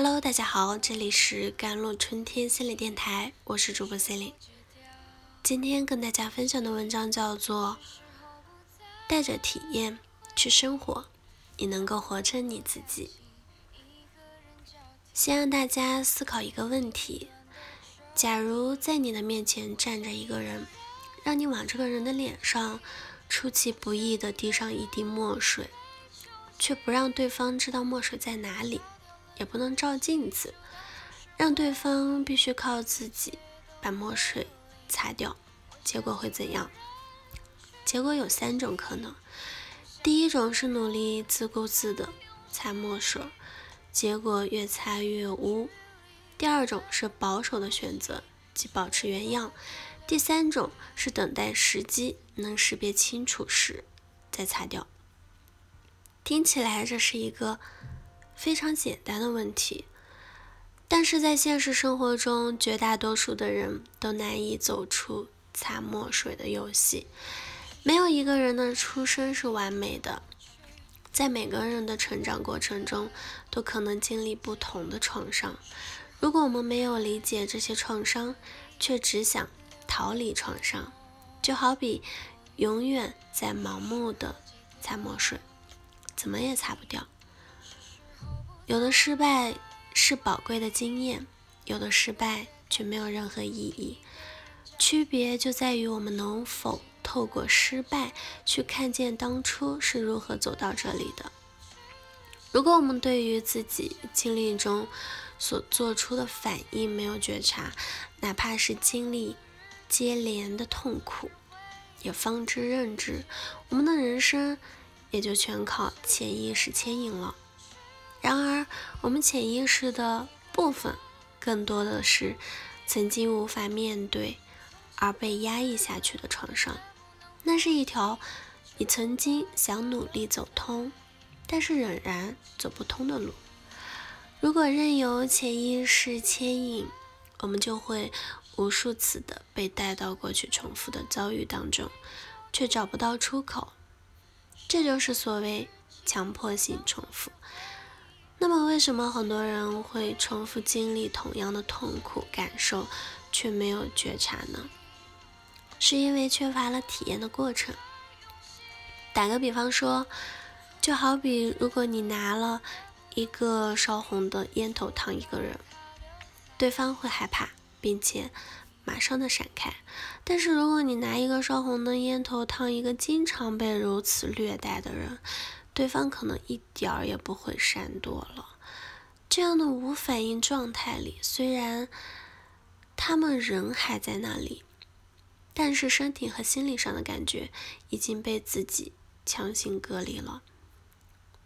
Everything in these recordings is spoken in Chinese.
Hello，大家好，这里是甘露春天心理电台，我是主播 c e l i n 今天跟大家分享的文章叫做《带着体验去生活，你能够活成你自己》。先让大家思考一个问题：假如在你的面前站着一个人，让你往这个人的脸上出其不意的滴上一滴墨水，却不让对方知道墨水在哪里。也不能照镜子，让对方必须靠自己把墨水擦掉，结果会怎样？结果有三种可能：第一种是努力自顾自的擦墨水，结果越擦越污；第二种是保守的选择，即保持原样；第三种是等待时机能识别清楚时再擦掉。听起来这是一个。非常简单的问题，但是在现实生活中，绝大多数的人都难以走出擦墨水的游戏。没有一个人的出生是完美的，在每个人的成长过程中，都可能经历不同的创伤。如果我们没有理解这些创伤，却只想逃离创伤，就好比永远在盲目的擦墨水，怎么也擦不掉。有的失败是宝贵的经验，有的失败却没有任何意义。区别就在于我们能否透过失败去看见当初是如何走到这里的。如果我们对于自己经历中所做出的反应没有觉察，哪怕是经历接连的痛苦，也方知认知，我们的人生也就全靠潜意识牵引了。然而，我们潜意识的部分，更多的是曾经无法面对而被压抑下去的创伤。那是一条你曾经想努力走通，但是仍然走不通的路。如果任由潜意识牵引，我们就会无数次的被带到过去重复的遭遇当中，却找不到出口。这就是所谓强迫性重复。那么，为什么很多人会重复经历同样的痛苦感受，却没有觉察呢？是因为缺乏了体验的过程。打个比方说，就好比如果你拿了一个烧红的烟头烫一个人，对方会害怕，并且马上的闪开。但是如果你拿一个烧红的烟头烫一个经常被如此虐待的人，对方可能一点儿也不会闪躲了。这样的无反应状态里，虽然他们人还在那里，但是身体和心理上的感觉已经被自己强行隔离了。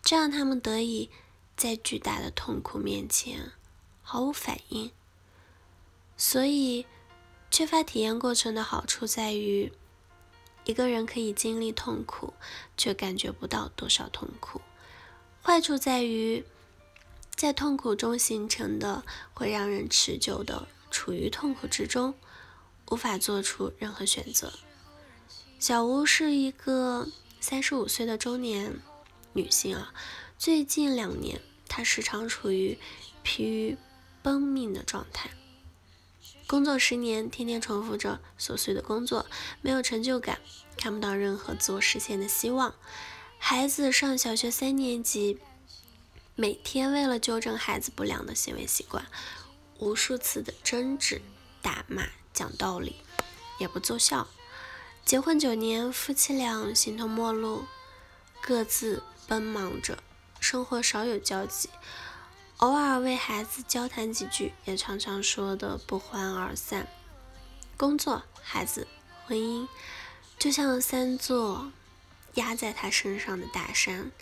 这样他们得以在巨大的痛苦面前毫无反应。所以，缺乏体验过程的好处在于。一个人可以经历痛苦，却感觉不到多少痛苦。坏处在于，在痛苦中形成的会让人持久的处于痛苦之中，无法做出任何选择。小吴是一个三十五岁的中年女性啊，最近两年她时常处于疲于奔命的状态。工作十年，天天重复着琐碎的工作，没有成就感，看不到任何自我实现的希望。孩子上小学三年级，每天为了纠正孩子不良的行为习惯，无数次的争执、打骂、讲道理，也不奏效。结婚九年，夫妻俩形同陌路，各自奔忙着，生活少有交集。偶尔为孩子交谈几句，也常常说的不欢而散。工作、孩子、婚姻，就像三座压在他身上的大山，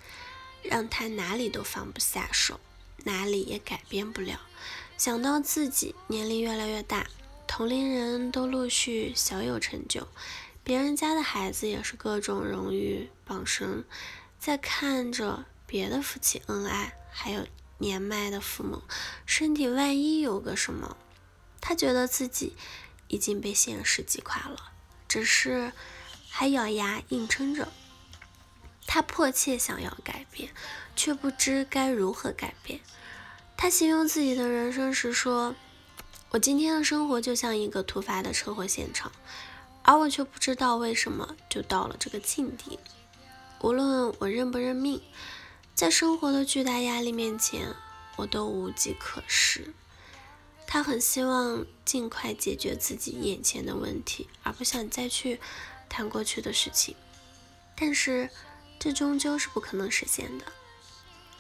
让他哪里都放不下手，哪里也改变不了。想到自己年龄越来越大，同龄人都陆续小有成就，别人家的孩子也是各种荣誉傍身，在看着别的夫妻恩爱，还有。年迈的父母，身体万一有个什么，他觉得自己已经被现实击垮了，只是还咬牙硬撑着。他迫切想要改变，却不知该如何改变。他形容自己的人生时说：“我今天的生活就像一个突发的车祸现场，而我却不知道为什么就到了这个境地。无论我认不认命，在生活的巨大压力面前，我都无计可施。”他很希望尽快解决自己眼前的问题，而不想再去谈过去的事情。但是，这终究是不可能实现的。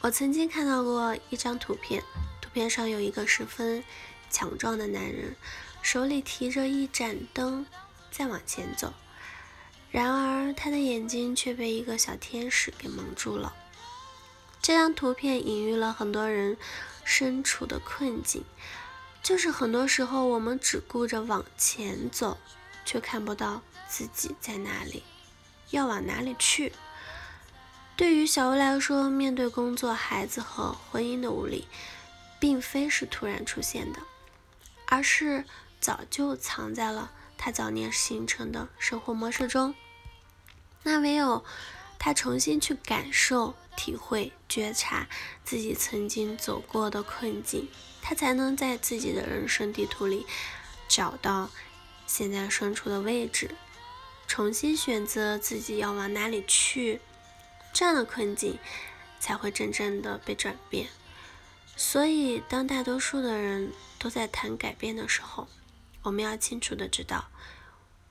我曾经看到过一张图片，图片上有一个十分强壮的男人，手里提着一盏灯在往前走。然而，他的眼睛却被一个小天使给蒙住了。这张图片隐喻了很多人身处的困境，就是很多时候我们只顾着往前走，却看不到自己在哪里，要往哪里去。对于小薇来说，面对工作、孩子和婚姻的无力，并非是突然出现的，而是早就藏在了她早年形成的生活模式中。那唯有他重新去感受、体会、觉察自己曾经走过的困境，他才能在自己的人生地图里找到现在身处的位置，重新选择自己要往哪里去。这样的困境才会真正的被转变。所以，当大多数的人都在谈改变的时候，我们要清楚的知道，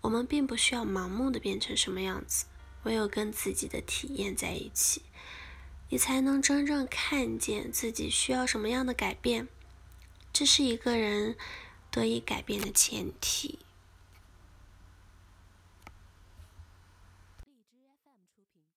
我们并不需要盲目的变成什么样子，唯有跟自己的体验在一起，你才能真正看见自己需要什么样的改变。这是一个人得以改变的前提。